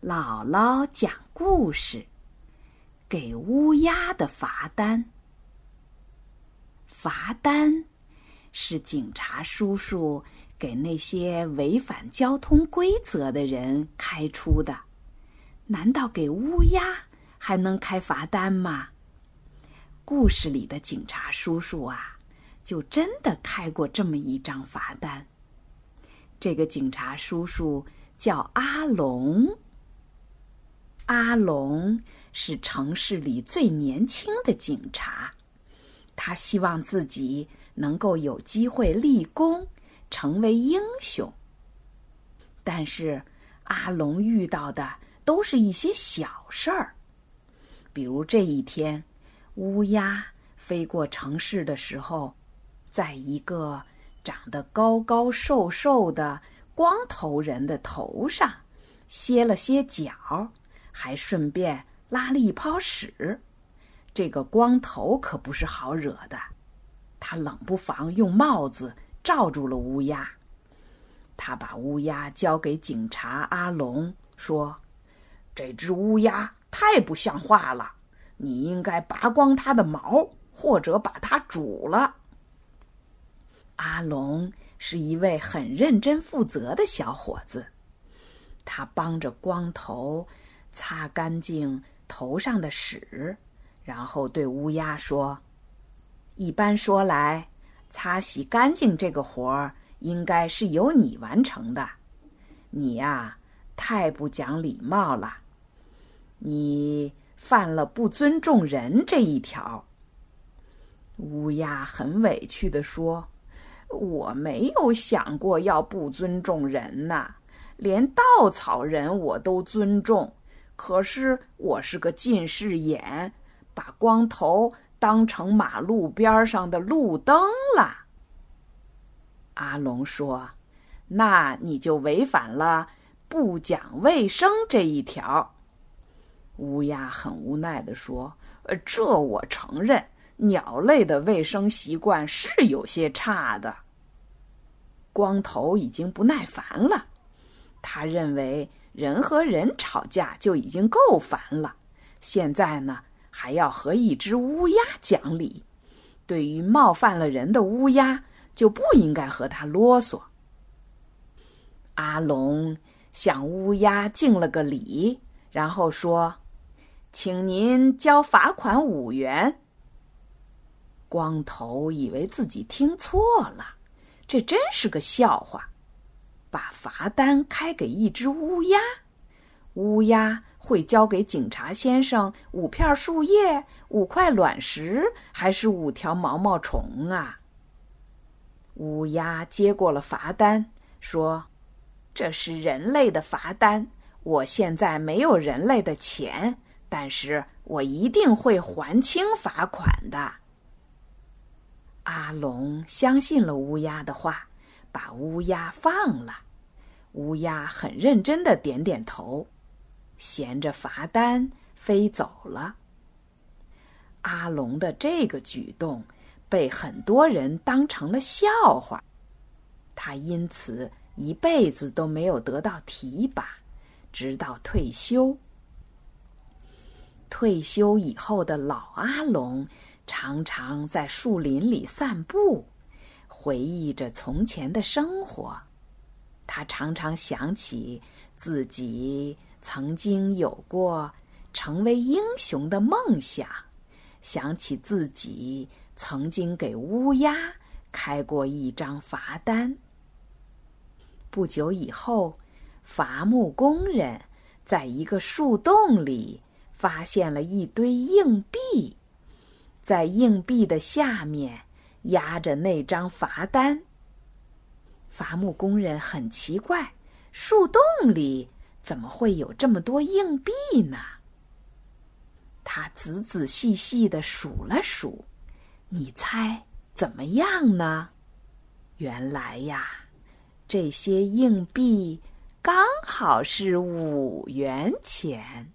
姥姥讲故事：给乌鸦的罚单。罚单是警察叔叔给那些违反交通规则的人开出的。难道给乌鸦还能开罚单吗？故事里的警察叔叔啊，就真的开过这么一张罚单。这个警察叔叔叫阿龙。阿龙是城市里最年轻的警察，他希望自己能够有机会立功，成为英雄。但是，阿龙遇到的都是一些小事儿，比如这一天，乌鸦飞过城市的时候，在一个长得高高瘦瘦的光头人的头上歇了歇脚。还顺便拉了一泡屎，这个光头可不是好惹的。他冷不防用帽子罩住了乌鸦。他把乌鸦交给警察阿龙，说：“这只乌鸦太不像话了，你应该拔光它的毛，或者把它煮了。”阿龙是一位很认真负责的小伙子，他帮着光头。擦干净头上的屎，然后对乌鸦说：“一般说来，擦洗干净这个活儿应该是由你完成的。你呀，太不讲礼貌了，你犯了不尊重人这一条。”乌鸦很委屈的说：“我没有想过要不尊重人呐，连稻草人我都尊重。”可是我是个近视眼，把光头当成马路边上的路灯了。阿龙说：“那你就违反了不讲卫生这一条。”乌鸦很无奈的说：“呃，这我承认，鸟类的卫生习惯是有些差的。”光头已经不耐烦了，他认为。人和人吵架就已经够烦了，现在呢还要和一只乌鸦讲理。对于冒犯了人的乌鸦，就不应该和他啰嗦。阿龙向乌鸦敬了个礼，然后说：“请您交罚款五元。”光头以为自己听错了，这真是个笑话。把罚单开给一只乌鸦，乌鸦会交给警察先生五片树叶、五块卵石，还是五条毛毛虫啊？乌鸦接过了罚单，说：“这是人类的罚单，我现在没有人类的钱，但是我一定会还清罚款的。”阿龙相信了乌鸦的话。把乌鸦放了，乌鸦很认真的点点头，衔着罚单飞走了。阿龙的这个举动被很多人当成了笑话，他因此一辈子都没有得到提拔，直到退休。退休以后的老阿龙常常在树林里散步。回忆着从前的生活，他常常想起自己曾经有过成为英雄的梦想，想起自己曾经给乌鸦开过一张罚单。不久以后，伐木工人在一个树洞里发现了一堆硬币，在硬币的下面。压着那张罚单，伐木工人很奇怪，树洞里怎么会有这么多硬币呢？他仔仔细细的数了数，你猜怎么样呢？原来呀，这些硬币刚好是五元钱。